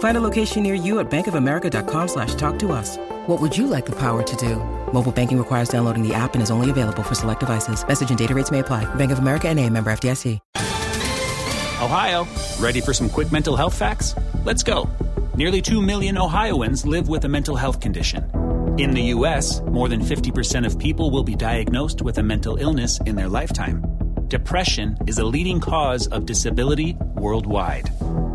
Find a location near you at bankofamerica.com slash talk to us. What would you like the power to do? Mobile banking requires downloading the app and is only available for select devices. Message and data rates may apply. Bank of America and a member FDIC. Ohio, ready for some quick mental health facts? Let's go. Nearly 2 million Ohioans live with a mental health condition. In the U.S., more than 50% of people will be diagnosed with a mental illness in their lifetime. Depression is a leading cause of disability worldwide.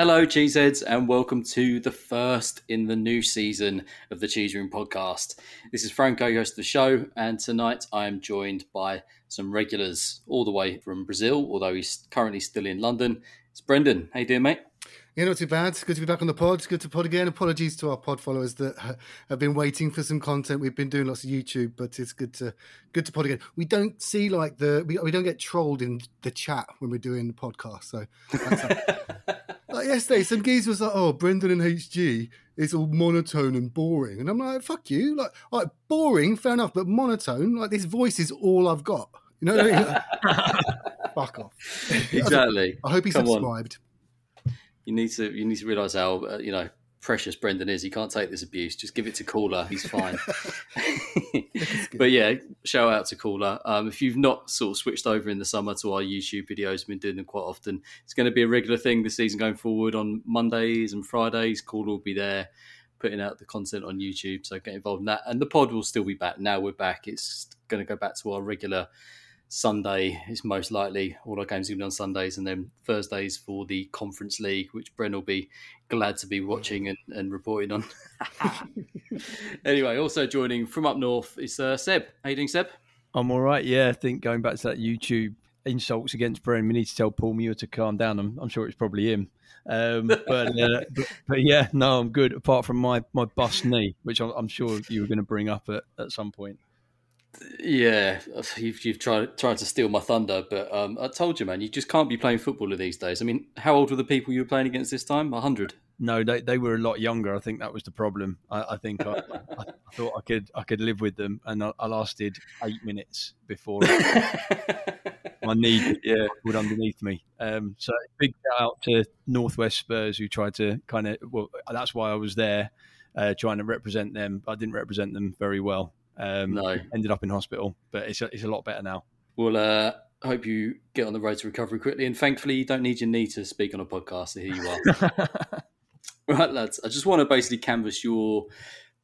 Hello, Cheeseheads, and welcome to the first in the new season of the Cheese Room podcast. This is Franco, host of the show, and tonight I am joined by some regulars all the way from Brazil, although he's currently still in London. It's Brendan. How you doing, mate? Yeah, not too bad. Good to be back on the pod. Good to pod again. Apologies to our pod followers that have been waiting for some content. We've been doing lots of YouTube, but it's good to good to pod again. We don't see like the we, we don't get trolled in the chat when we're doing the podcast. So like yesterday, some geezer was like, "Oh, Brendan and HG is all monotone and boring," and I'm like, "Fuck you!" Like, like boring, fair enough, but monotone. Like this voice is all I've got. You know what I mean? Fuck off. Exactly. I hope he's Come on. subscribed. You need to you need to realise how uh, you know precious Brendan is. He can't take this abuse. Just give it to Caller. He's fine. but yeah, shout out to Caller. Um, if you've not sort of switched over in the summer to our YouTube videos, we've been doing them quite often. It's going to be a regular thing this season going forward on Mondays and Fridays. Caller will be there putting out the content on YouTube. So get involved in that. And the pod will still be back. Now we're back. It's going to go back to our regular Sunday is most likely all our games will be on Sundays, and then Thursdays for the Conference League, which Bren will be glad to be watching and, and reporting on. anyway, also joining from up north is uh, Seb. How you doing, Seb? I'm all right. Yeah, I think going back to that YouTube insults against Bren, we need to tell Paul Muir to calm down. I'm, I'm sure it's probably him. Um, but, uh, but, but yeah, no, I'm good. Apart from my my bust knee, which I'm, I'm sure you were going to bring up at, at some point. Yeah, you've, you've tried tried to steal my thunder, but um, I told you, man, you just can't be playing football these days. I mean, how old were the people you were playing against this time? hundred. No, they, they were a lot younger. I think that was the problem. I, I think I, I, thought I could I could live with them, and I, I lasted eight minutes before my knee Yeah. would underneath me. Um, so big shout out to Northwest Spurs who tried to kind of well, that's why I was there, uh, trying to represent them. I didn't represent them very well. Um, No. ended up in hospital, but it's a, it's a lot better now. Well, uh, I hope you get on the road to recovery quickly, and thankfully, you don't need your knee to speak on a podcast. So here you are. Right, lads. I just want to basically canvass your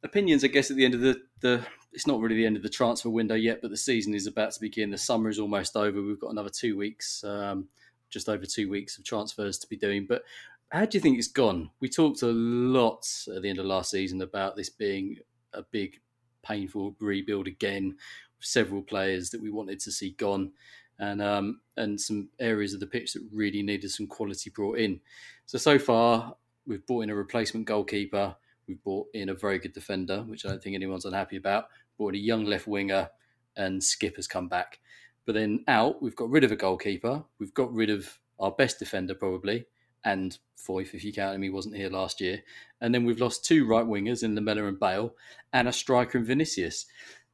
opinions. I guess at the end of the, the it's not really the end of the transfer window yet, but the season is about to begin. The summer is almost over. We've got another two weeks, um, just over two weeks of transfers to be doing. But how do you think it's gone? We talked a lot at the end of last season about this being a big, painful rebuild again. Several players that we wanted to see gone, and um, and some areas of the pitch that really needed some quality brought in. So so far, we've brought in a replacement goalkeeper. We've brought in a very good defender, which I don't think anyone's unhappy about. Brought in a young left winger, and Skip has come back. But then out, we've got rid of a goalkeeper. We've got rid of our best defender probably, and Foyth, if you count him, he wasn't here last year. And then we've lost two right wingers in Lamela and Bale, and a striker in Vinicius.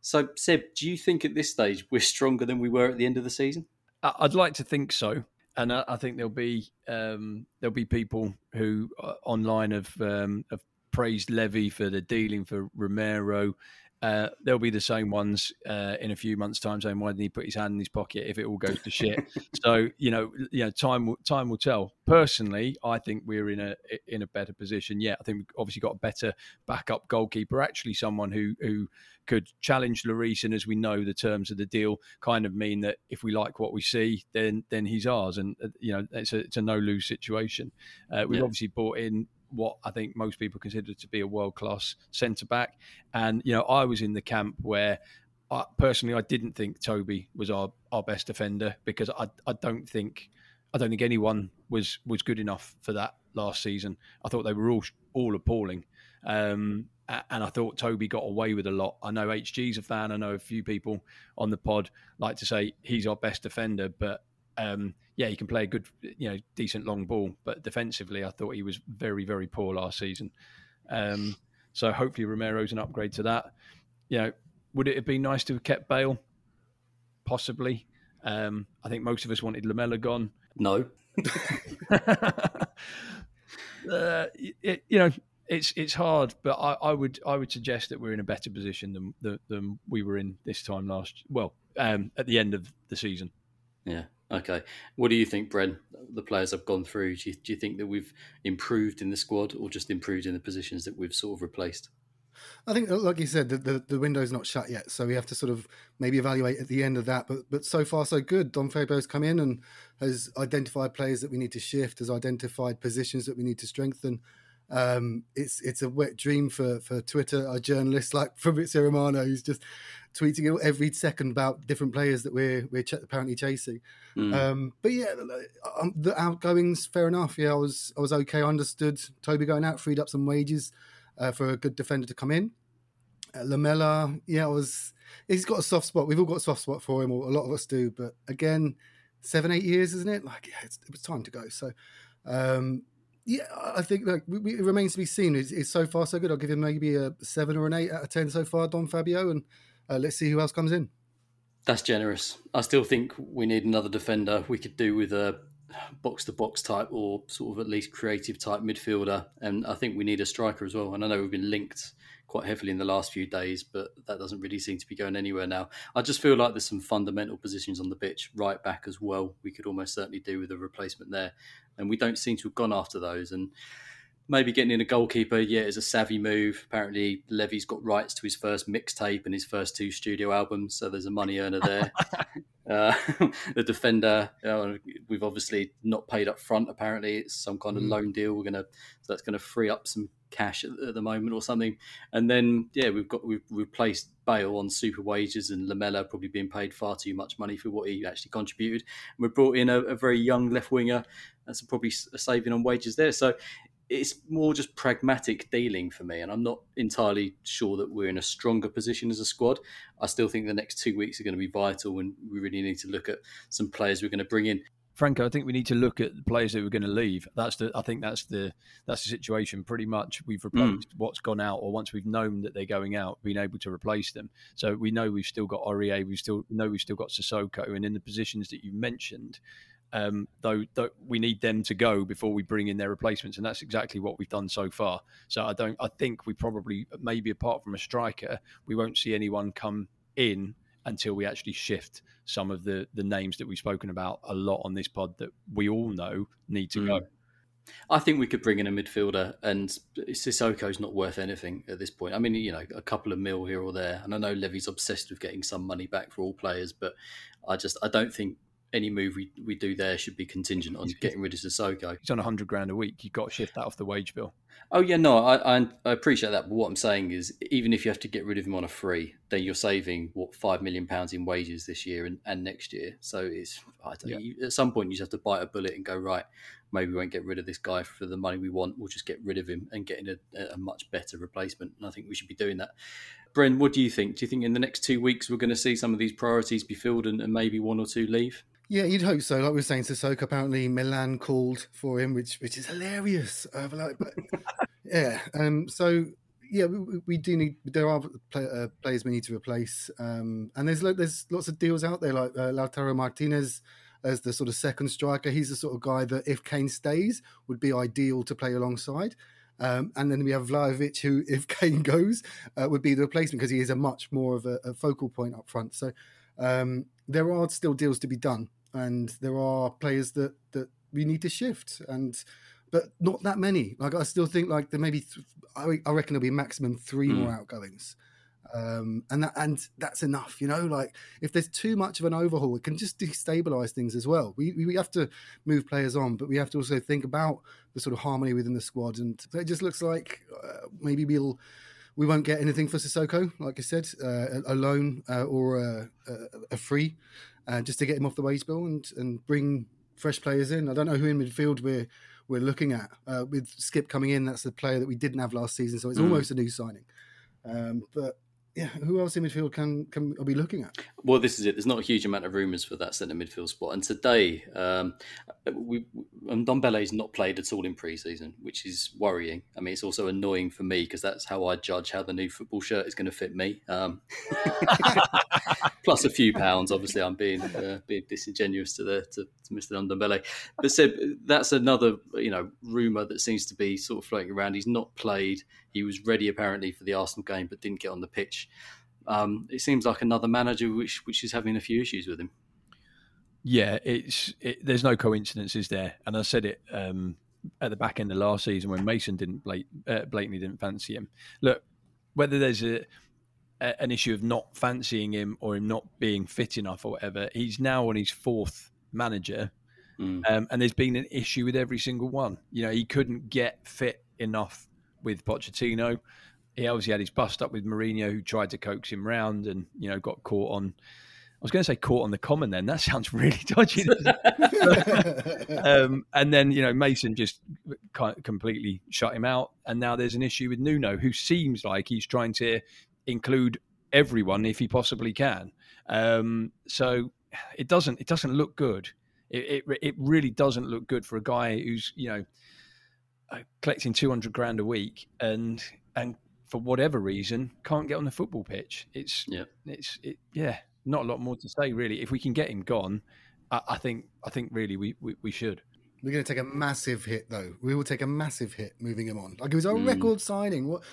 So, Seb, do you think at this stage we're stronger than we were at the end of the season? I'd like to think so, and I, think there'll be um, there'll be people who uh, online have um, have praised Levy for the dealing for Romero. Uh, they'll be the same ones uh, in a few months' time saying, "Why didn't he put his hand in his pocket if it all goes to shit?" so you know, you know, time will, time will tell. Personally, I think we're in a in a better position. Yeah, I think we've obviously got a better backup goalkeeper. Actually, someone who who could challenge Lloris, and as we know, the terms of the deal kind of mean that if we like what we see, then then he's ours, and uh, you know, it's a it's a no lose situation. Uh, we've yeah. obviously brought in what I think most people consider to be a world class centre back. And you know, I was in the camp where. I, personally, I didn't think Toby was our, our best defender because I, I don't think I don't think anyone was was good enough for that last season. I thought they were all all appalling, um, and I thought Toby got away with a lot. I know HG's a fan. I know a few people on the pod like to say he's our best defender, but um, yeah, he can play a good, you know, decent long ball, but defensively, I thought he was very, very poor last season. Um, so hopefully Romero's an upgrade to that. You know, would it have been nice to have kept Bale? Possibly. Um, I think most of us wanted Lamela gone. No. uh, it, you know, it's it's hard, but I, I, would I would suggest that we're in a better position than than, than we were in this time last. Well, um, at the end of the season. Yeah. Okay. What do you think, Bren? The players have gone through. Do you, do you think that we've improved in the squad, or just improved in the positions that we've sort of replaced? I think, like you said, the, the, the window's not shut yet, so we have to sort of maybe evaluate at the end of that. But but so far so good. Don Fabio's come in and has identified players that we need to shift, has identified positions that we need to strengthen. Um, it's it's a wet dream for for Twitter, a journalist like Fabrizio Romano, who's just tweeting every second about different players that we're we're ch- apparently chasing. Mm. Um, but yeah, um, the outgoings, fair enough. Yeah, I was I was okay. I understood Toby going out, freed up some wages uh, for a good defender to come in. Uh, Lamela, yeah, I was. He's got a soft spot. We've all got a soft spot for him, or a lot of us do. But again, seven, eight years, isn't it? Like, yeah, it was time to go. So, um, yeah, I think like we, we, it remains to be seen. Is, is so far so good. I'll give him maybe a seven or an eight out of ten so far, Don Fabio, and uh, let's see who else comes in. That's generous. I still think we need another defender. We could do with a box to box type or sort of at least creative type midfielder, and I think we need a striker as well. And I know we've been linked quite heavily in the last few days, but that doesn't really seem to be going anywhere now. I just feel like there's some fundamental positions on the pitch, right back as well. We could almost certainly do with a replacement there, and we don't seem to have gone after those. And maybe getting in a goalkeeper, yeah, is a savvy move. Apparently, Levy's got rights to his first mixtape and his first two studio albums, so there's a money earner there. uh, the defender, uh, we've obviously not paid up front. Apparently, it's some kind of mm. loan deal. We're gonna, so that's going to free up some cash at, at, the moment or something. And then, yeah, we've got we've replaced Bale on super wages and Lamela probably being paid far too much money for what he actually contributed. And we brought in a, a very young left winger. That's probably a saving on wages there. So it's more just pragmatic dealing for me, and I'm not entirely sure that we're in a stronger position as a squad. I still think the next two weeks are going to be vital, and we really need to look at some players we're going to bring in. Franco, I think we need to look at the players that we're going to leave. That's the. I think that's the that's the situation. Pretty much, we've hmm. replaced mm. what's gone out, or once we've known that they're going out, being able to replace them. So we know we've still got Aurier, we still know we've still got Sissoko, and in the positions that you mentioned, um, though, we need them to go before we bring in their replacements, and that's exactly what we've done so far. So I don't. I think we probably, maybe apart from a striker, we won't see anyone come in until we actually shift some of the the names that we've spoken about a lot on this pod that we all know need to mm. go. I think we could bring in a midfielder, and Sissoko's not worth anything at this point. I mean, you know, a couple of mil here or there, and I know Levy's obsessed with getting some money back for all players, but I just I don't think any move we, we do there should be contingent on getting rid of Sissoko. He's on hundred grand a week. You've got to shift that off the wage bill. Oh yeah, no, I, I, I appreciate that. But what I'm saying is, even if you have to get rid of him on a free, then you're saving what five million pounds in wages this year and, and next year. So it's yeah. you, at some point you just have to bite a bullet and go right. Maybe we won't get rid of this guy for the money we want. We'll just get rid of him and get in a, a much better replacement. And I think we should be doing that. Bren, what do you think? Do you think in the next two weeks we're going to see some of these priorities be filled and, and maybe one or two leave? Yeah, you'd hope so. Like we were saying, Sissoko apparently Milan called for him, which which is hilarious. Uh, like, but, yeah, um, so yeah, we, we, do need. There are play, uh, players we need to replace, um, and there's there's lots of deals out there like uh, Lautaro Martinez. as the sort of second striker. He's the sort of guy that if Kane stays would be ideal to play alongside. Um, and then we have Vlahovic, who, if Kane goes, uh, would be the replacement because he is a much more of a, a focal point up front. So um, there are still deals to be done, and there are players that that we need to shift, and but not that many. Like I still think like there may be, th- I, I reckon there'll be maximum three mm. more outgoings um, and that and that's enough. You know, like if there's too much of an overhaul, it can just destabilize things as well. We we have to move players on, but we have to also think about the sort of harmony within the squad. And it just looks like uh, maybe we'll we won't get anything for Sissoko, like I said, uh, a loan uh, or a, a, a free, uh, just to get him off the wage bill and and bring fresh players in. I don't know who in midfield we're we're looking at uh, with Skip coming in. That's the player that we didn't have last season, so it's mm. almost a new signing. Um, but yeah, who else in midfield can can I be looking at? Well, this is it. There's not a huge amount of rumours for that centre midfield spot, and today, um, we um, not played at all in pre-season, which is worrying. I mean, it's also annoying for me because that's how I judge how the new football shirt is going to fit me. Um, plus a few pounds. Obviously, I'm being uh, being disingenuous to the to, to Mr. Ndombele, but said that's another you know rumour that seems to be sort of floating around. He's not played. He was ready apparently for the Arsenal game, but didn't get on the pitch. Um, it seems like another manager which which is having a few issues with him. Yeah, it's it, there's no coincidences there, and I said it um, at the back end of last season when Mason didn't blat- uh, blatantly didn't fancy him. Look, whether there's a, a, an issue of not fancying him or him not being fit enough or whatever, he's now on his fourth manager, mm. um, and there's been an issue with every single one. You know, he couldn't get fit enough with Pochettino. He obviously had his bust up with Mourinho, who tried to coax him round, and you know got caught on. I was going to say caught on the common. Then that sounds really dodgy. um, and then you know Mason just completely shut him out, and now there's an issue with Nuno, who seems like he's trying to include everyone if he possibly can. Um, so it doesn't it doesn't look good. It, it, it really doesn't look good for a guy who's you know collecting 200 grand a week and and for whatever reason can't get on the football pitch it's yeah it's it, yeah not a lot more to say really if we can get him gone i, I think i think really we, we, we should we're going to take a massive hit, though. We will take a massive hit moving him on. Like it was a mm. record signing. What,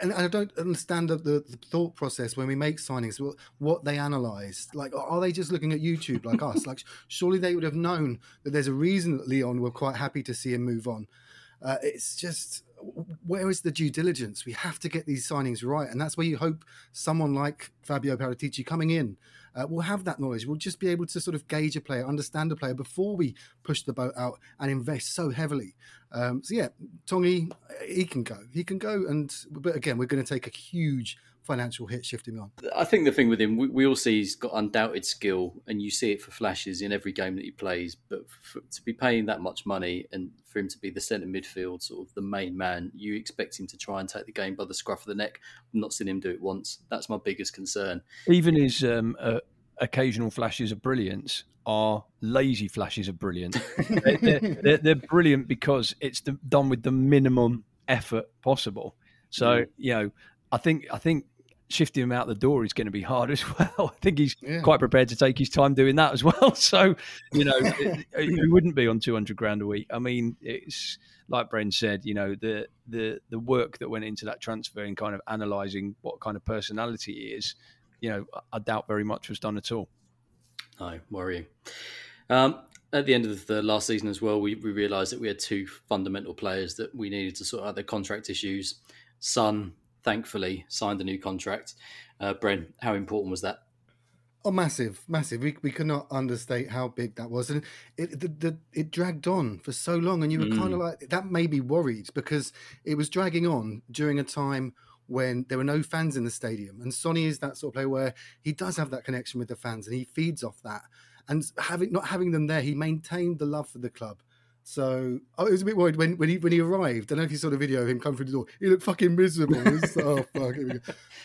and, and, I don't understand the, the, thought process when we make signings. What, what they analysed. Like, are they just looking at YouTube like us? Like, surely they would have known that there's a reason that Lyon were quite happy to see him move on. Uh, it's just where is the due diligence? We have to get these signings right, and that's where you hope someone like Fabio Paratici coming in uh, will have that knowledge. We'll just be able to sort of gauge a player, understand a player before we push the boat out and invest so heavily. Um, so yeah, Tanguy, he can go. He can go, and but again, we're going to take a huge financial hit shifting on. I think the thing with him, we, we, all see he's got undoubted skill, and you see it for flashes in every game that he plays. But for, to be paying that much money and for him to be the centre midfield, sort of the main man, you expect him to try and take the game by the scruff of the neck. I've not seen him do it once. That's my biggest concern. Even his um, uh, occasional flashes of brilliance are lazy flashes of brilliance. they're, they're, they're, brilliant because it's the, done with the minimum effort possible. So mm. you know, I think I think shifting him out the door is going to be hard as well. I think he's yeah. quite prepared to take his time doing that as well. So, you know, he wouldn't be on 200 grand a week. I mean, it's like Bren said, you know, the, the, the work that went into that transfer and kind of analysing what kind of personality he is, you know, I doubt very much was done at all. No, worrying. Um, at the end of the last season as well, we, we realised that we had two fundamental players that we needed to sort out their contract issues. Son thankfully signed a new contract. Uh, Bren, how important was that? Oh, massive, massive. We, we could not understate how big that was. And it the, the, it dragged on for so long. And you were mm. kind of like, that made me worried because it was dragging on during a time when there were no fans in the stadium. And Sonny is that sort of player where he does have that connection with the fans and he feeds off that. And having not having them there, he maintained the love for the club. So I was a bit worried when, when he when he arrived. I don't know if you saw the video of him come through the door. He looked fucking miserable. Was, oh fuck! And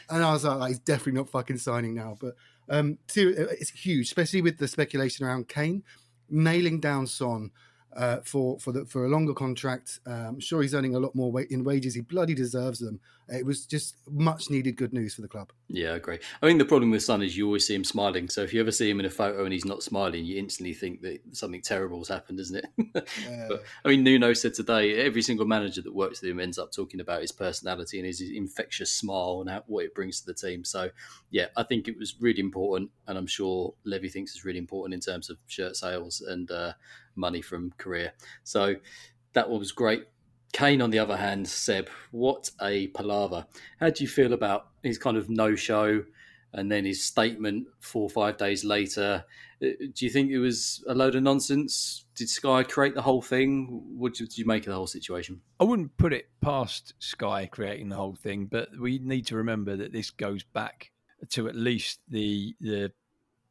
I was like, he's definitely not fucking signing now. But um, it's huge, especially with the speculation around Kane nailing down Son. Uh, for for the, for a longer contract. Um, I'm sure he's earning a lot more in wages. He bloody deserves them. It was just much needed good news for the club. Yeah, I agree. I think the problem with Son is you always see him smiling. So if you ever see him in a photo and he's not smiling, you instantly think that something terrible has happened, isn't it? Yeah. but, I mean, Nuno said today every single manager that works with him ends up talking about his personality and his infectious smile and how, what it brings to the team. So yeah, I think it was really important, and I'm sure Levy thinks it's really important in terms of shirt sales and uh, money from Korea. So that was great. Kane, on the other hand, Seb, what a palaver. How do you feel about his kind of no show and then his statement four or five days later? Uh, do you think it was a load of nonsense? Did Sky create the whole thing? What did you make of the whole situation? I wouldn't put it past Sky creating the whole thing, but we need to remember that this goes back to at least the the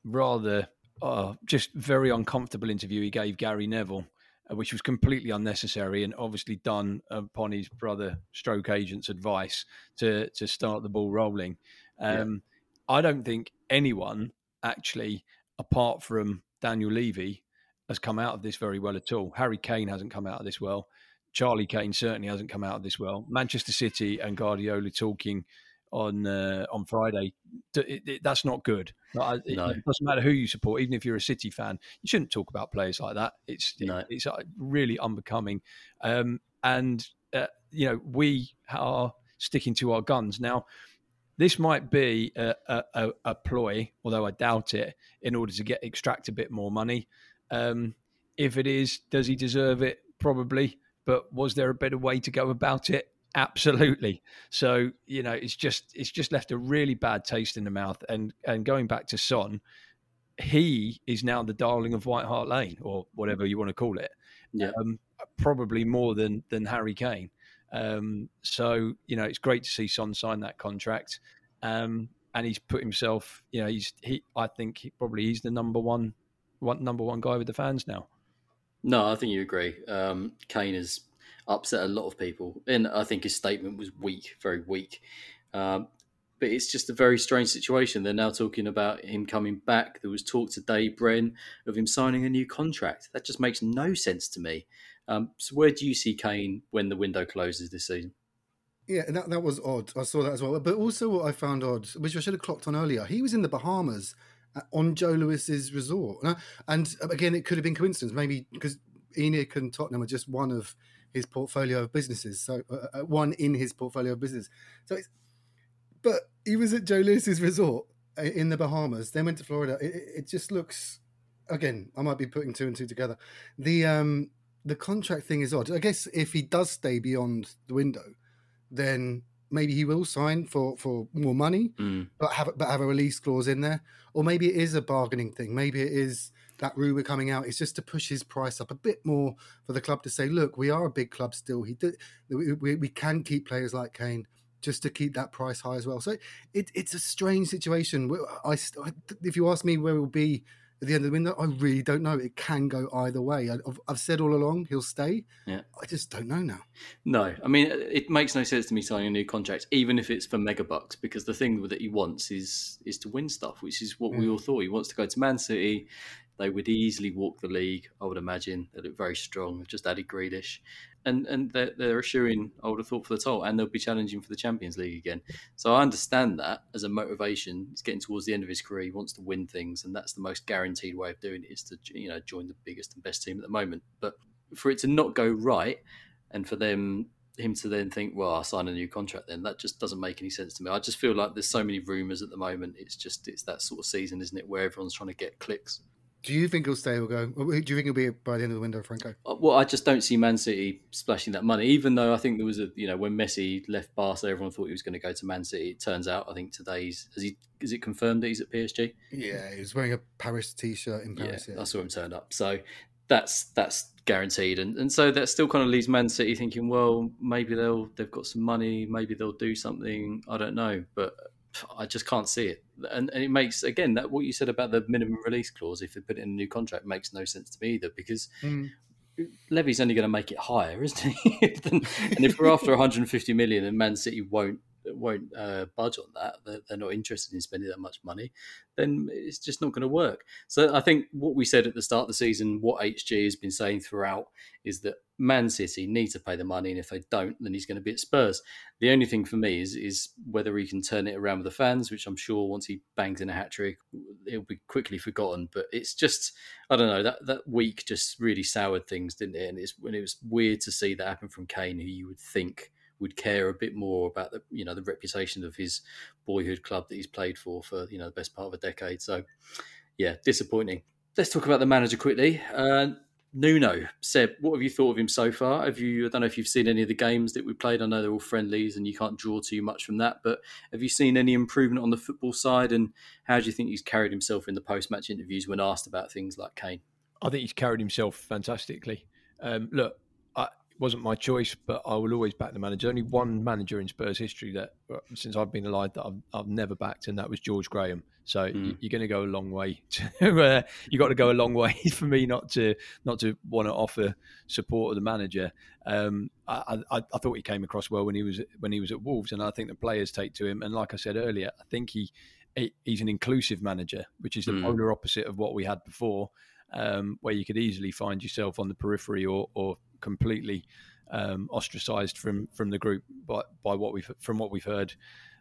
rather uh, just very uncomfortable interview he gave Gary Neville uh, which was completely unnecessary and obviously done upon his brother stroke agent's advice to to start the ball rolling. Um, yeah. I don't think anyone actually, apart from Daniel Levy, has come out of this very well at all. Harry Kane hasn't come out of this well. Charlie Kane certainly hasn't come out of this well. Manchester City and Guardiola talking on uh, on Friday. It, it, that's not good. It, no. it, doesn't matter who you support, even if you're a City fan. You shouldn't talk about players like that. It's no. it's uh, really unbecoming. Um, and uh, you know we are sticking to our guns now. This might be a, a, a, ploy, although I doubt it, in order to get extract a bit more money. Um, if it is, does he deserve it? Probably. But was there a better way to go about it? Absolutely. So you know, it's just it's just left a really bad taste in the mouth. And and going back to Son, he is now the darling of White Hart Lane or whatever you want to call it. Yeah. Um, probably more than than Harry Kane. Um, so you know, it's great to see Son sign that contract. Um, and he's put himself. You know, he's he. I think he, probably he's the number one, one number one guy with the fans now. No, I think you agree. Um, Kane is upset a lot of people. And I think his statement was weak, very weak. Um, but it's just a very strange situation. They're now talking about him coming back. There was talk today, Bren, of him signing a new contract. That just makes no sense to me. Um, so where do you see Kane when the window closes this season? Yeah, that, that was odd. I saw that as well. But also, what I found odd, which I should have clocked on earlier, he was in the Bahamas uh, on Joe Lewis's resort. And again, it could have been coincidence, maybe because ENIC and Tottenham are just one of his portfolio of businesses. So uh, uh, one in his portfolio of business. So it's, but he was at Joe Lewis's resort uh, in the Bahamas. Then went to Florida. It, it, just looks again. I might be putting two and two together. The um the contract thing is odd. I guess if he does stay beyond the window, then maybe he will sign for for more money, mm. but have but have a release clause in there, or maybe it is a bargaining thing. Maybe it is that rumor coming out is just to push his price up a bit more for the club to say, look, we are a big club still. He did, we, we can keep players like Kane just to keep that price high as well. So it, it's a strange situation. I, if you ask me where it will be at the end of the window, I really don't know. It can go either way. I've, I've said all along he'll stay. Yeah, I just don't know now. No, I mean it makes no sense to me signing a new contract, even if it's for mega bucks, because the thing that he wants is is to win stuff, which is what yeah. we all thought. He wants to go to Man City. They would easily walk the league, I would imagine. They look very strong. They've just added Grealish. And and they're, they're assuring, I would have thought, for the title. And they'll be challenging for the Champions League again. So I understand that as a motivation. He's getting towards the end of his career. He wants to win things. And that's the most guaranteed way of doing it is to you know join the biggest and best team at the moment. But for it to not go right and for them him to then think, well, I'll sign a new contract then. That just doesn't make any sense to me. I just feel like there's so many rumours at the moment. It's just, it's that sort of season, isn't it, where everyone's trying to get clicks. Do you think he'll stay or go? Do you think he'll be by the end of the window, Franco? Uh, well, I just don't see Man City splashing that money. Even though I think there was a, you know, when Messi left Barca, everyone thought he was going to go to Man City. It turns out, I think today's is he is it confirmed that he's at PSG? Yeah, he was wearing a Paris t-shirt in Paris. Yeah, yeah. I saw him turn up. So that's that's guaranteed, and and so that still kind of leaves Man City thinking, well, maybe they'll they've got some money, maybe they'll do something. I don't know, but I just can't see it. And, and it makes again that what you said about the minimum release clause, if they put it in a new contract, makes no sense to me either because mm. Levy's only going to make it higher, isn't he? and if we're after 150 million and Man City won't won't uh, budge on that, they're, they're, not interested in spending that much money, then it's just not going to work. So I think what we said at the start of the season, what HG has been saying throughout, is that Man City need to pay the money, and if they don't, then he's going to be at Spurs. The only thing for me is is whether he can turn it around with the fans, which I'm sure once he bangs in a hat trick, it'll be quickly forgotten. But it's just I don't know that that week just really soured things, didn't it? And it's when it was weird to see that happen from Kane, who you would think would care a bit more about the you know the reputation of his boyhood club that he's played for for you know the best part of a decade. So yeah, disappointing. Let's talk about the manager quickly. Uh, Nuno, Seb, what have you thought of him so far? Have you? I don't know if you've seen any of the games that we played. I know they're all friendlies, and you can't draw too much from that. But have you seen any improvement on the football side? And how do you think he's carried himself in the post-match interviews when asked about things like Kane? I think he's carried himself fantastically. Um, look, wasn't my choice, but I will always back the manager. Only one manager in Spurs history that, uh, since I've been alive, that I've, I've never backed, and that was George Graham. So mm. you're going to go a long way. To, uh, you got to go a long way for me not to not to want to offer support of the manager. Um, I, I, I, thought he came across well when he was when he was at Wolves, and I think the players take to him. And like I said earlier, I think he, he he's an inclusive manager, which is the mm. polar opposite of what we had before. Um, where you could easily find yourself on the periphery or, or completely um, ostracised from from the group by, by what we've from what we've heard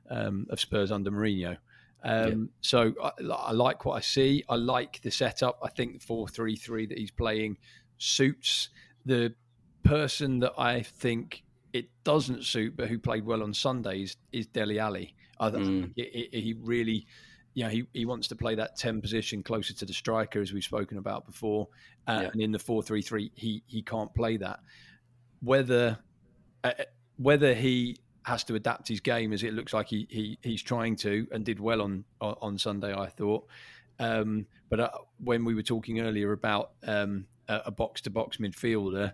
um, of Spurs under Mourinho. Um, yeah. So I, I, like what I see. I like the setup. I think the four three three that he's playing suits the person that I think it doesn't suit, but who played well on Sundays is Dele Alli. I mm. he, he really know, he, he wants to play that 10 position closer to the striker, as we've spoken about before. Uh, yeah. And in the 4 3 3, he, he can't play that. Whether, uh, whether he has to adapt his game as it looks like he, he he's trying to and did well on on Sunday, I thought. Um, but uh, when we were talking earlier about um, a box to box midfielder,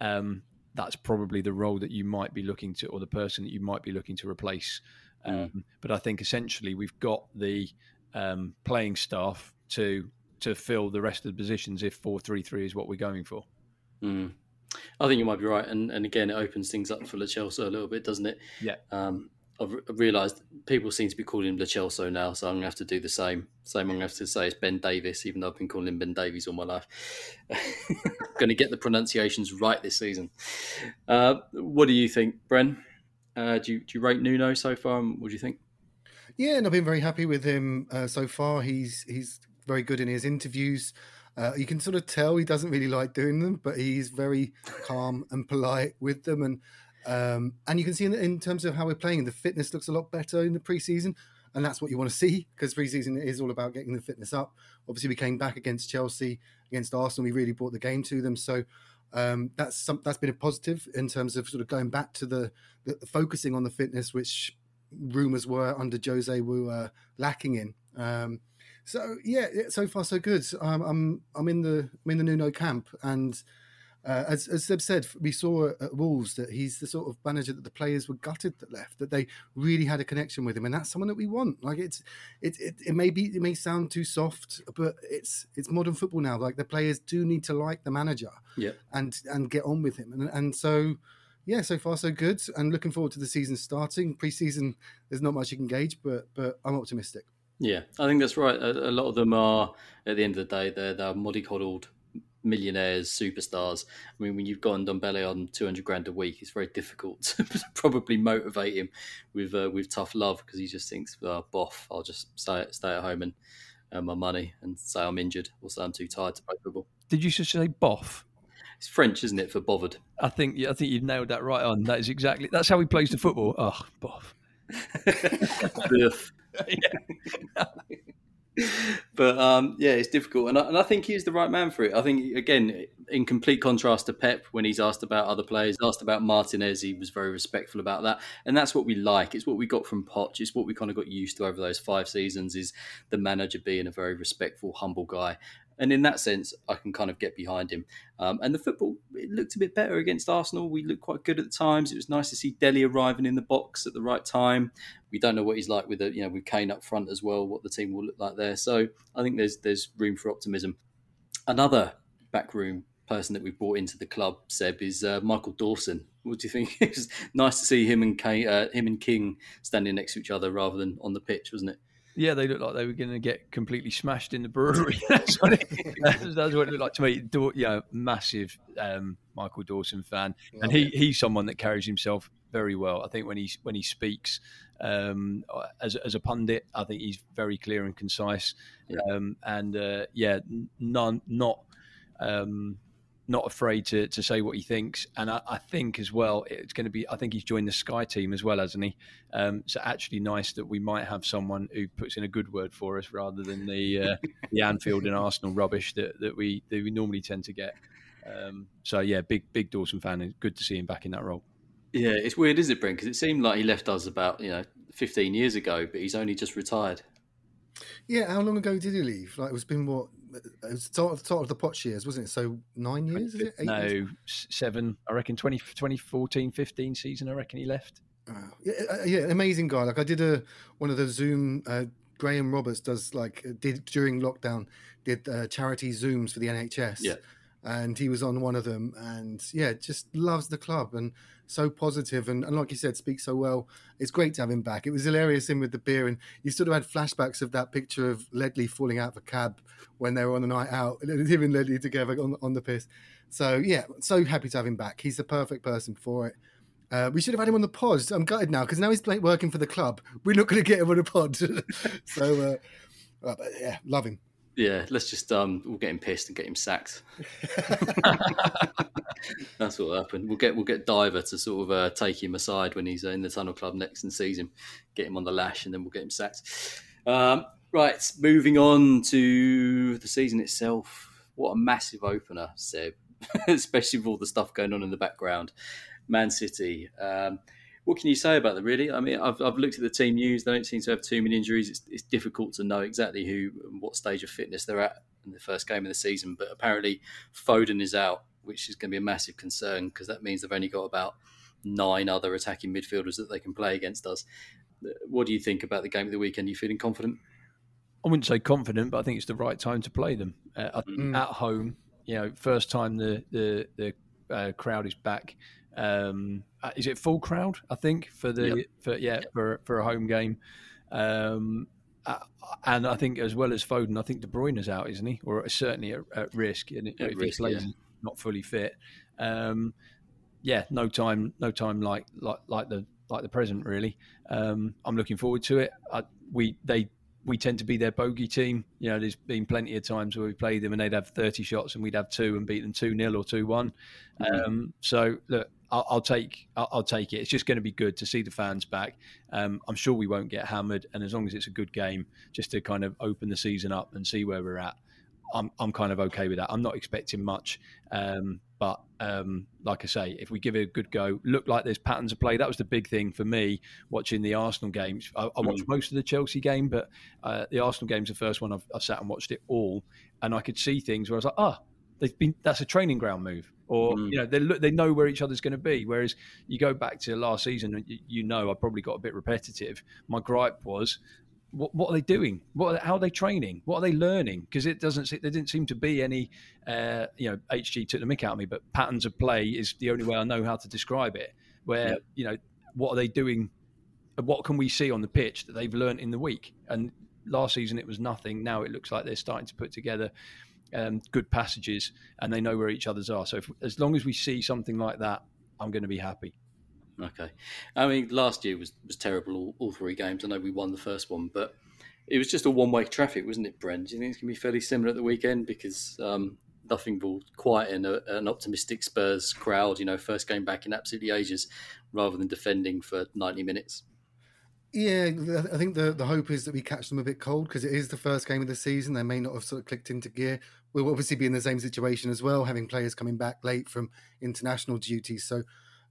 um, that's probably the role that you might be looking to, or the person that you might be looking to replace Mm. Um, but I think essentially we've got the um, playing staff to to fill the rest of the positions if four three three is what we're going for. Mm. I think you might be right, and and again it opens things up for Lo Celso a little bit, doesn't it? Yeah. Um, I've realised people seem to be calling him Lo Celso now, so I'm gonna have to do the same. Same I'm gonna have to say it's Ben Davis, even though I've been calling him Ben Davies all my life. going to get the pronunciations right this season. Uh, what do you think, Bren? Uh, do, you, do you rate Nuno so far? What do you think? Yeah, and I've been very happy with him uh, so far. He's he's very good in his interviews. Uh, you can sort of tell he doesn't really like doing them, but he's very calm and polite with them, and um, and you can see in, in, terms of how we're playing, the fitness looks a lot better in the preseason, and that's what you want to see because preseason is all about getting the fitness up. Obviously, we came back against Chelsea, against Arsenal, we really brought the game to them. So um, that's some, that's been a positive in terms of sort of going back to the, the, focusing on the fitness, which rumours were under Jose were lacking in. Um, so yeah, so far so good. Um, I'm I'm in the I'm in the Nuno camp, and uh, as, as Seb said, we saw at Wolves that he's the sort of manager that the players were gutted that left, that they really had a connection with him, and that's someone that we want. Like it's, it, it, it may be, it may sound too soft, but it's, it's modern football now. Like the players do need to like the manager, yeah, and and get on with him, and and so. Yeah, so far so good, and looking forward to the season starting. Pre-season, there's not much you can gauge, but but I'm optimistic. Yeah, I think that's right. A, a lot of them are, at the end of the day, they're, they're mollycoddled millionaires, superstars. I mean, when you've got Ndombele on two hundred grand a week, it's very difficult to probably motivate him with uh, with tough love because he just thinks, oh, "Boff, I'll just stay stay at home and earn my money and say I'm injured or say I'm too tired to play football." Did you just say "boff"? It's French, isn't it, for bothered? I think I think you've nailed that right on. That is exactly that's how he plays the football. Oh, boff. yeah but um, yeah, it's difficult, and I, and I think he's the right man for it. I think again, in complete contrast to Pep, when he's asked about other players, asked about Martinez, he was very respectful about that, and that's what we like. It's what we got from Poch. It's what we kind of got used to over those five seasons. Is the manager being a very respectful, humble guy, and in that sense, I can kind of get behind him. Um, and the football, it looked a bit better against Arsenal. We looked quite good at the times. It was nice to see Dele arriving in the box at the right time. We don't know what he's like with the, you know, with Kane up front as well. What the team will look like there. So I think there's there's room for optimism. Another backroom person that we brought into the club, Seb, is uh, Michael Dawson. What do you think? it was nice to see him and Kane, uh, him and King standing next to each other rather than on the pitch, wasn't it? Yeah, they looked like they were going to get completely smashed in the brewery. that's, what it, that's, what it looked like to me. Yeah, massive um, Michael Dawson fan, and he he's someone that carries himself very well. I think when he when he speaks um, as as a pundit, I think he's very clear and concise, yeah. Um, and uh, yeah, none not. Um, not afraid to, to say what he thinks. And I, I, think as well, it's going to be, I think he's joined the Sky team as well, hasn't he? Um, so actually nice that we might have someone who puts in a good word for us rather than the uh, the Anfield and Arsenal rubbish that, that we that we normally tend to get. Um, so yeah, big big Dawson fan. and good to see him back in that role. Yeah, it's weird, isn't it, Bren? Because it seemed like he left us about you know 15 years ago, but he's only just retired. Yeah, how long ago did he leave? Like it's been what it was the start, of the Poch years, wasn't it? So nine years, is it? Eight no, years? seven. I reckon 20, 2014, 15 season. I reckon he left. Uh, yeah, uh, yeah, amazing guy. Like I did a one of the Zoom. Uh, Graham Roberts does like did during lockdown did uh, charity zooms for the NHS. Yeah, and he was on one of them, and yeah, just loves the club and so positive and, and like you said, speaks so well. It's great to have him back. It was hilarious him with the beer, and you sort of had flashbacks of that picture of Ledley falling out of a cab when they were on the night out, him and Ledley together on, on the piss. So yeah, so happy to have him back. He's the perfect person for it. Uh, we should have had him on the pod. I'm gutted now because now he's working for the club. We're not going to get him on the pod. so, uh, yeah, love him. Yeah, let's just um, we'll get him pissed and get him sacked. That's what will happen. We'll get we'll get Diver to sort of uh, take him aside when he's uh, in the Tunnel Club next and sees him, get him on the lash, and then we'll get him sacked. Um, right, moving on to the season itself. What a massive opener, Seb, especially with all the stuff going on in the background. Man City. Um, what can you say about them, really? I mean, I've, I've looked at the team news. They don't seem to have too many injuries. It's, it's difficult to know exactly who and what stage of fitness they're at in the first game of the season. But apparently, Foden is out, which is going to be a massive concern because that means they've only got about nine other attacking midfielders that they can play against us. What do you think about the game of the weekend? Are you feeling confident? I wouldn't say confident, but I think it's the right time to play them uh, mm. at home. You know, first time the the, the uh, crowd is back. Um, uh, is it full crowd? I think for the yep. for yeah yep. for for a home game. Um, uh, and I think as well as Foden, I think De Bruyne is out, isn't he? Or certainly at, at risk, and at if risk, yeah. not fully fit. Um, yeah, no time, no time like like like the like the present. Really, um, I'm looking forward to it. I, we they we tend to be their bogey team. You know, there's been plenty of times where we played them and they'd have 30 shots and we'd have two and beat them 2 0 or 2 one mm-hmm. um, so, look, I'll, I'll take I'll, I'll, take it. It's just going to be good to see the fans back. Um, I'm sure we won't get hammered, and as long as it's a good game, just to kind of open the season up and see where we're at, I'm I'm kind of okay with that. I'm not expecting much, um, but um, like I say, if we give it a good go, look like there's patterns of play. That was the big thing for me watching the Arsenal games. I, I watched mm. most of the Chelsea game, but uh, the Arsenal game's the first one I've, I've sat and watched it all, and I could see things where I was like, ah. Oh, they've been that's a training ground move or mm. you know they look they know where each other's going to be. Whereas you go back to last season and you, you, know I probably got a bit repetitive. My gripe was what, what are they doing? What are how are they training? What are they learning? Because it doesn't there didn't seem to be any uh, you know HG took the mick out of me but patterns of play is the only way I know how to describe it. Where yeah. you know what are they doing? What can we see on the pitch that they've learned in the week? And last season it was nothing. Now it looks like they're starting to put together um, good passages, and they know where each other's are. So if, as long as we see something like that, I'm going to be happy. Okay, I mean, last year was was terrible. All, all three games. I know we won the first one, but it was just a one way traffic, wasn't it, Bren? Do you think it's going to be fairly similar at the weekend because um, nothing will quieten an optimistic Spurs crowd? You know, first game back in absolutely ages, rather than defending for ninety minutes. Yeah, I think the, the hope is that we catch them a bit cold because it is the first game of the season. They may not have sort of clicked into gear. We'll obviously be in the same situation as well, having players coming back late from international duties. So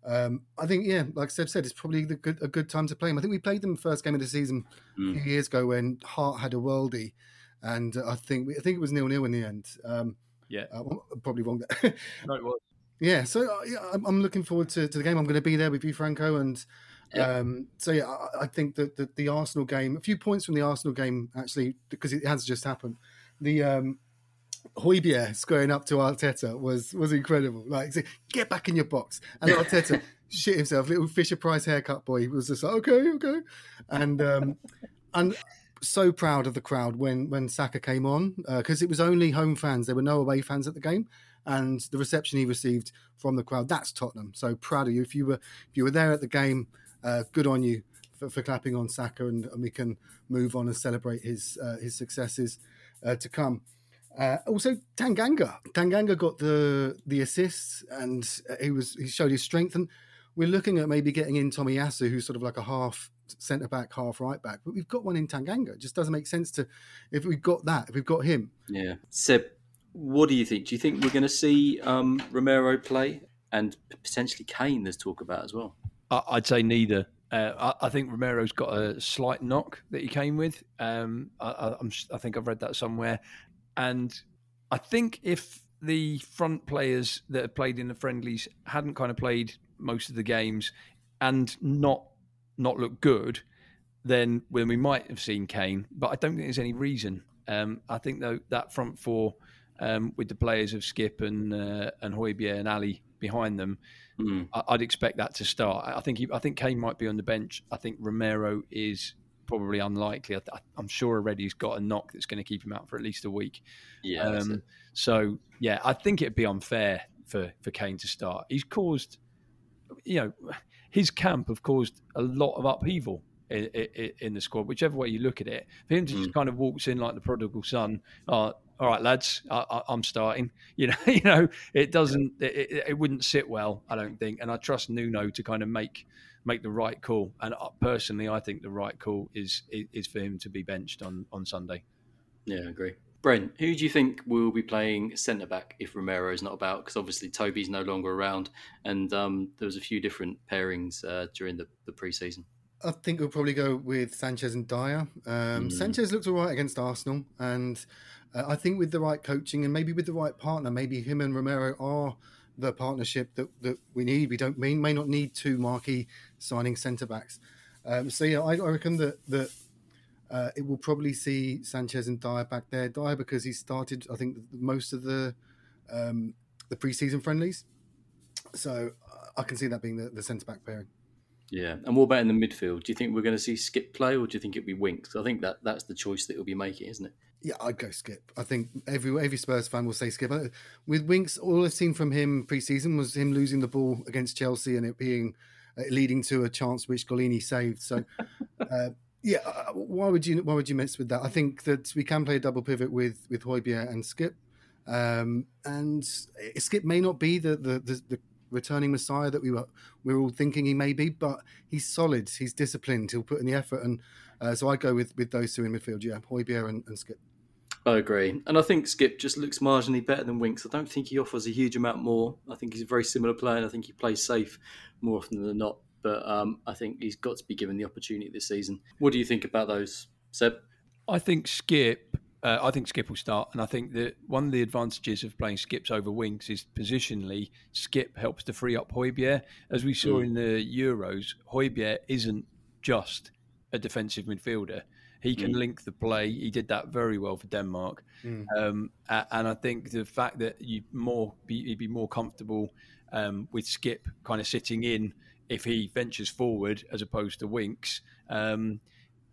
um, I think, yeah, like Seb said, it's probably good, a good time to play them. I think we played them first game of the season mm. a few years ago when Hart had a worldie, and I think I think it was nil nil in the end. Um, yeah, uh, probably wrong. no, it was. Yeah, so uh, yeah, I'm, I'm, looking forward to, to the game. I'm going to be there with you, Franco, and yeah. Um, so yeah, I, I think that the, the, Arsenal game, a few points from the Arsenal game actually, because it has just happened. The um, Højbjerg squaring up to Arteta was was incredible. Like, get back in your box. And Arteta shit himself. Little Fisher Price haircut boy he was just like, okay, okay. And um, and so proud of the crowd when when Saka came on because uh, it was only home fans. There were no away fans at the game, and the reception he received from the crowd. That's Tottenham. So proud of you. If you were if you were there at the game, uh, good on you for, for clapping on Saka, and, and, we can move on and celebrate his uh, his successes uh, to come. Uh, also, Tanganga. Tanganga got the the assists, and he was he showed his strength. And we're looking at maybe getting in Tommy Tomiyasu, who's sort of like a half centre back, half right back. But we've got one in Tanganga. It just doesn't make sense to if we've got that, if we've got him. Yeah, Seb, what do you think? Do you think we're going to see um, Romero play and potentially Kane? There's talk about as well. I'd say neither. Uh, I, I, think Romero's got a slight knock that he came with. Um, I, I, think I've read that somewhere, and I think if the front players that have played in the friendlies hadn't kind of played most of the games and not not looked good, then when we might have seen Kane. But I don't think there's any reason. Um, I think though that front four um, with the players of Skip and uh, and Højbjerg and Alli behind them, mm. I, would expect that to start. I think he, I think Kane might be on the bench. I think Romero is probably unlikely. I, am sure already he's got a knock that's going to keep him out for at least a week. Yeah. Um, so yeah, I think it'd be unfair for for Kane to start. He's caused, you know, his camp have caused a lot of upheaval in, in, in, the squad, whichever way you look at it. For him to mm. just kind of walks in like the prodigal son, uh, all right, lads, I, am starting. You know, you know, it doesn't, it, it, wouldn't sit well, I don't think. And I trust Nuno to kind of make make the right call. And uh, personally, I think the right call is is for him to be benched on on Sunday. Yeah, I agree. Bren, who do you think will be playing centre back if Romero is not about? Because obviously Toby's no longer around, and um, there was a few different pairings uh, during the, the pre-season. I think we'll probably go with Sanchez and Dier. Um, mm. Sanchez looked all right against Arsenal, and uh, I think with the right coaching and maybe with the right partner, maybe him and Romero are the partnership that, that we need. We don't mean may not need two marquee signing centre backs. Um, so yeah, I, I, reckon that that uh, it will probably see Sanchez and Dier back there. Dier because he started, I think, most of the um, the preseason friendlies. So uh, I can see that being the, the centre back pairing. Yeah, and what about in the midfield? Do you think we're going to see Skip play, or do you think it'll be Winks? I think that that's the choice that he'll be making, isn't it? Yeah, I'd go Skip. I think every every Spurs fan will say Skip. Uh, with Winks, all I've seen from him pre-season was him losing the ball against Chelsea and it being uh, leading to a chance which Gollini saved. So, uh, yeah, uh, why would you why would you mess with that? I think that we can play a double pivot with with Højbjerg and Skip. Um, and Skip may not be the, the, the, the returning Messiah that we were we were all thinking he may be, but he's solid, he's disciplined, he'll put in the effort, and uh, so I go with with those two in midfield, yeah, Højbjerg and, and Skip. I agree, and I think Skip just looks marginally better than Winks. I don't think he offers a huge amount more. I think he's a very similar player, and I think he plays safe more often than not. But um, I think he's got to be given the opportunity this season. What do you think about those, Seb? I think Skip uh, I think Skip will start, and I think that one of the advantages of playing Skips over Winks is positionally. Skip helps to free up Højbjerg, as we saw mm. in the Euros. Højbjerg isn't just a defensive midfielder; he can mm. link the play. He did that very well for Denmark, mm. um, and I think the fact that you more be, you'd be more comfortable um, with Skip kind of sitting in if he ventures forward as opposed to Winks. Um,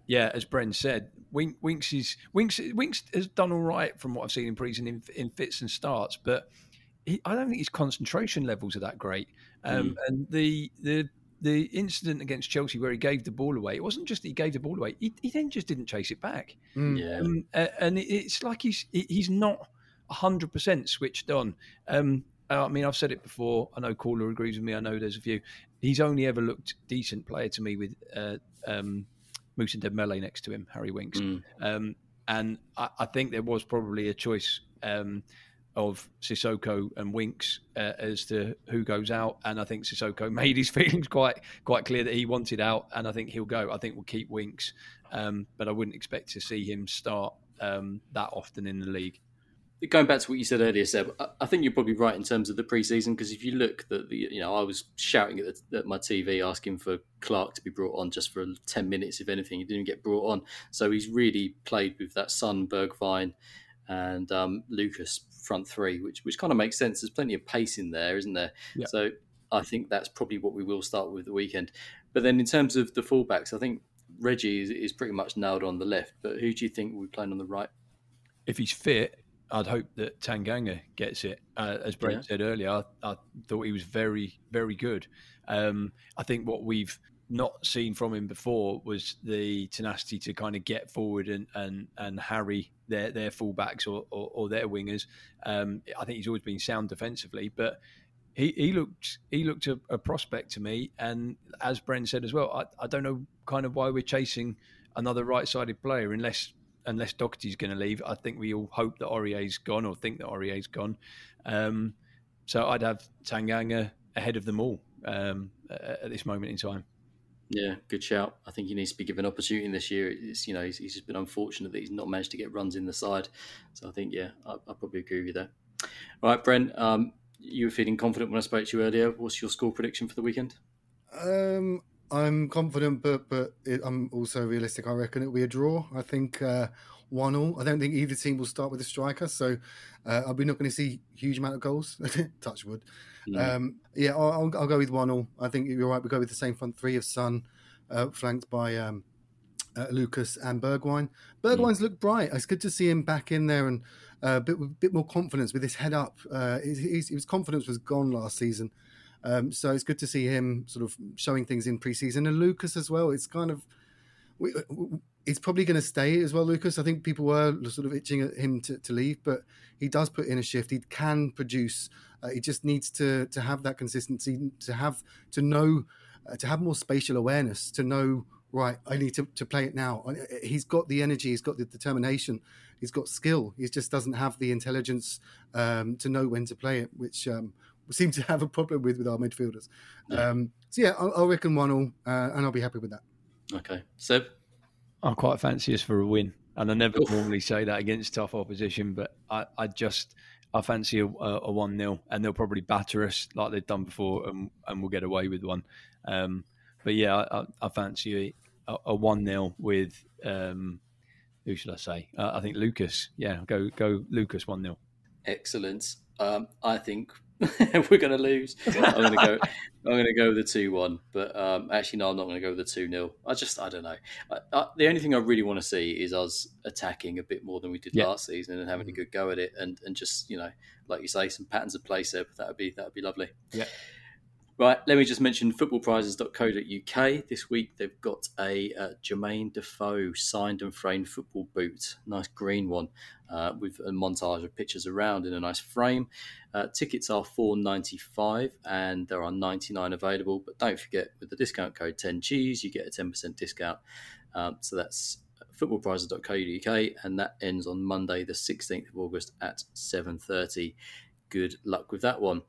yeah, as Bren said, Wink, Winks is Winks. Winks has done all right from what I've seen in preseason in, in fits and starts, but he, I don't think his concentration levels are that great. Um, mm. And the the the incident against Chelsea where he gave the ball away, it wasn't just that he gave the ball away; he, he then just didn't chase it back. Mm. Yeah, um, and it's like he's he's not hundred percent switched on. Um, I mean, I've said it before. I know Caller agrees with me. I know there's a few. He's only ever looked decent player to me with uh, um, Moussa Dembele next to him, Harry Winks. Mm. Um, and I, I, think there was probably a choice um, of Sissoko and Winks uh, as to who goes out. And I think Sissoko made his feelings quite quite clear that he wanted out, and I think he'll go. I think we'll keep Winks, um, but I wouldn't expect to see him start um, that often in the league going back to what you said earlier, Seb, I think you're probably right in terms of the preseason because if you look, that you know, I was shouting at, the, at, my TV asking for Clarke to be brought on just for ten minutes, if anything. He didn't get brought on, so he's really played with that Son Bergwijn and um, Lucas front three, which which kind of makes sense. There's plenty of pace in there, isn't there? Yeah. So I think that's probably what we will start with the weekend. But then in terms of the fullbacks, I think Reggie is, is pretty much nailed on the left. But who do you think will be playing on the right? If he's fit, I'd hope that Tanganga gets it. Uh, as Bren Yeah. said earlier, I, I thought he was very, very good. Um, I think what we've not seen from him before was the tenacity to kind of get forward and and, and harry their their fullbacks or, or, or their wingers. Um, I think he's always been sound defensively, but he, he looked he looked a, a prospect to me. And as Bren said as well, I, I don't know kind of why we're chasing another right sided player unless unless Doherty's going to leave. I think we all hope that Aurier's gone or think that Aurier's gone. Um, so I'd have Tanganga ahead of them all um, at this moment in time. Yeah, good shout. I think he needs to be given opportunity this year. It's you know he's, he's just been unfortunate that he's not managed to get runs in the side. So I think yeah, I, I probably agree with you there. All right, Bren, um, you were feeling confident when I spoke to you earlier. What's your score prediction for the weekend? Um, I'm confident, but but it, I'm also realistic. I reckon it'll be a draw. I think uh, one all. I don't think either team will start with a striker, so uh, I'll be not going to see huge amount of goals. Touch wood. Mm. Um, yeah, I'll, I'll, go with one all. I think you're right. We go with the same front three of Son, uh, flanked by um, uh, Lucas and Bergwijn. Bergwijn's looked bright. It's good to see him back in there and uh, a bit with bit more confidence with his head up. Uh, his, his, his confidence was gone last season. Um, so it's good to see him sort of showing things in preseason and Lucas as well. It's kind of it's probably going to stay as well, Lucas. I think people were sort of itching at him to, to leave, but he does put in a shift. He can produce. Uh, he just needs to to have that consistency, to have to know, uh, to have more spatial awareness, to know right. I need to, to play it now. Uh, He's got the energy. He's got the determination. He's got skill. He just doesn't have the intelligence um, to know when to play it, which um, we seem to have a problem with with our midfielders. Um, so yeah, I'll, I'll reckon one all, uh, and I'll be happy with that. Okay, Seb. I'm quite fancy us for a win, and I never Oof. normally say that against tough opposition, but I, I just I fancy a, a one 0 and they'll probably batter us like they've done before, and, and we'll get away with one. Um, but yeah, I, I, I fancy a, a one 0 with um, who should I say? Uh, I think Lucas. Yeah, go go Lucas one 0 Excellent. Um, I think we're going to lose. I'm going to go. I'm going to go with the two one. But um, actually, no, I'm not going to go with the two 0 I just, I don't know. I, I, the only thing I really want to see is us attacking a bit more than we did Yeah. last season and having a good go at it, and and just you know, like you say, some patterns of play. Seb, that would be that would be lovely. Yeah. Right, let me just mention footballprizes.co.uk. This week they've got a uh, Jermaine Defoe signed and framed football boot, nice green one, uh, with a montage of pictures around in a nice frame. Uh, tickets are four ninety five, and there are ninety nine available. But don't forget, with the discount code ten cheese, you get a ten percent discount. Um, so that's footballprizes.co.uk, and that ends on Monday, the sixteenth of August at seven thirty. Good luck with that one.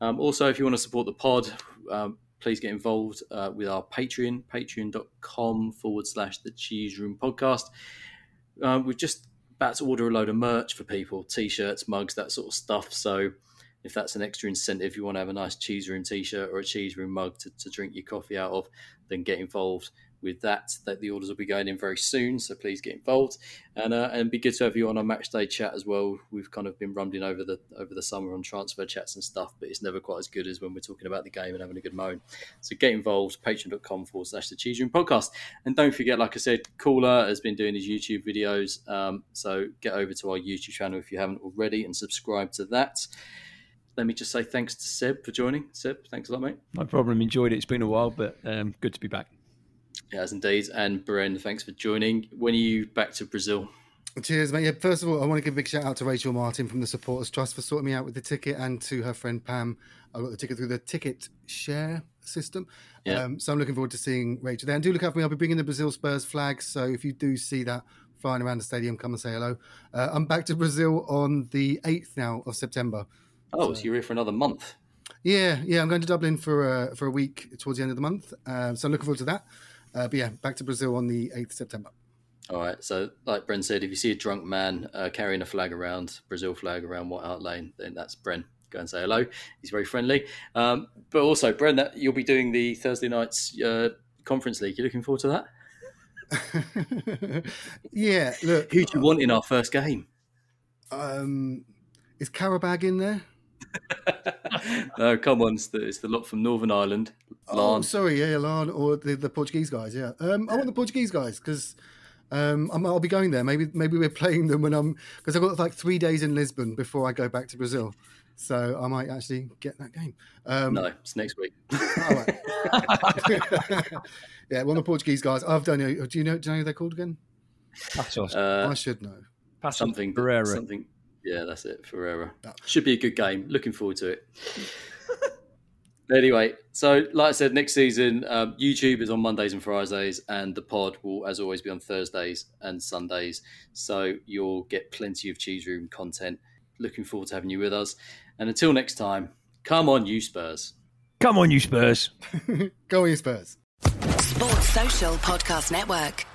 Um, also, if you want to support the pod, um, please get involved uh, with our Patreon, patreon.com forward slash the cheese room podcast. Um, we've just about to order a load of merch for people t shirts, mugs, that sort of stuff. So, if that's an extra incentive, you want to have a nice cheese room t shirt or a cheese room mug to, to drink your coffee out of, then get involved with that. That the orders will be going in very soon, so please get involved and uh, and be good to have you on our match day chat as well. We've kind of been rumbling over the over the summer on transfer chats and stuff, but it's never quite as good as when we're talking about the game and having a good moan. So get involved, patreon.com forward slash the cheese room podcast. And don't forget, like I said, Caller has been doing his YouTube videos. Um, so get over to our YouTube channel if you haven't already and subscribe to that. Let me just say thanks to Seb for joining. Seb, thanks a lot, mate. No problem. Enjoyed it. It's been a while, but um, good to be back. Yes, indeed. And Bren, thanks for joining. When are you back to Brazil? Cheers, mate. Yeah, first of all, I want to give a big shout out to Rachel Martin from the Supporters Trust for sorting me out with the ticket and to her friend Pam. I got the ticket through the ticket share system. Yeah. Um, so I'm looking forward to seeing Rachel there. And do look out for me. I'll be bringing the Brazil Spurs flag. So if you do see that flying around the stadium, come and say hello. Uh, I'm back to Brazil on the 8th now of September. Oh, so you're here for another month. Yeah, yeah, I'm going to Dublin for uh, for a week towards the end of the month. Uh, so I'm looking forward to that. Uh, but yeah, back to Brazil on the 8th September. All right. So, like Bren said, if you see a drunk man uh, carrying a flag around, Brazil flag around White Hart Lane, then that's Bren. Go and say hello. He's very friendly. Um, but also, Bren, that you'll be doing the Thursday night's uh, conference league. You looking forward to that? yeah, look, Who do you want in our first game? Um, is Qarabag in there? no, come on, it's the, it's the lot from Northern Ireland. Oh, Larne. sorry, yeah, Larne or the, the Portuguese guys. Yeah, um, I want the Portuguese guys because um, I'm, I'll be going there. Maybe maybe we're playing them when I'm because I've got like three days in Lisbon before I go back to Brazil. So I might actually get that game. Um, no, it's next week. all right. yeah, one of the Portuguese guys. I've done. Do you know? Do you know who they're called again? Paços. Uh, I should know. Paços something, Ferreira. something. Yeah, that's it. Ferreira. Oh. Should be a good game. Looking forward to it. Anyway, so like I said, next season, um, YouTube is on Mondays and Fridays, and the pod will, as always, be on Thursdays and Sundays. So you'll get plenty of cheese room content. Looking forward to having you with us. And until next time, come on, you Spurs. Come on, you Spurs. Go on, you Spurs. Sports Social Podcast Network.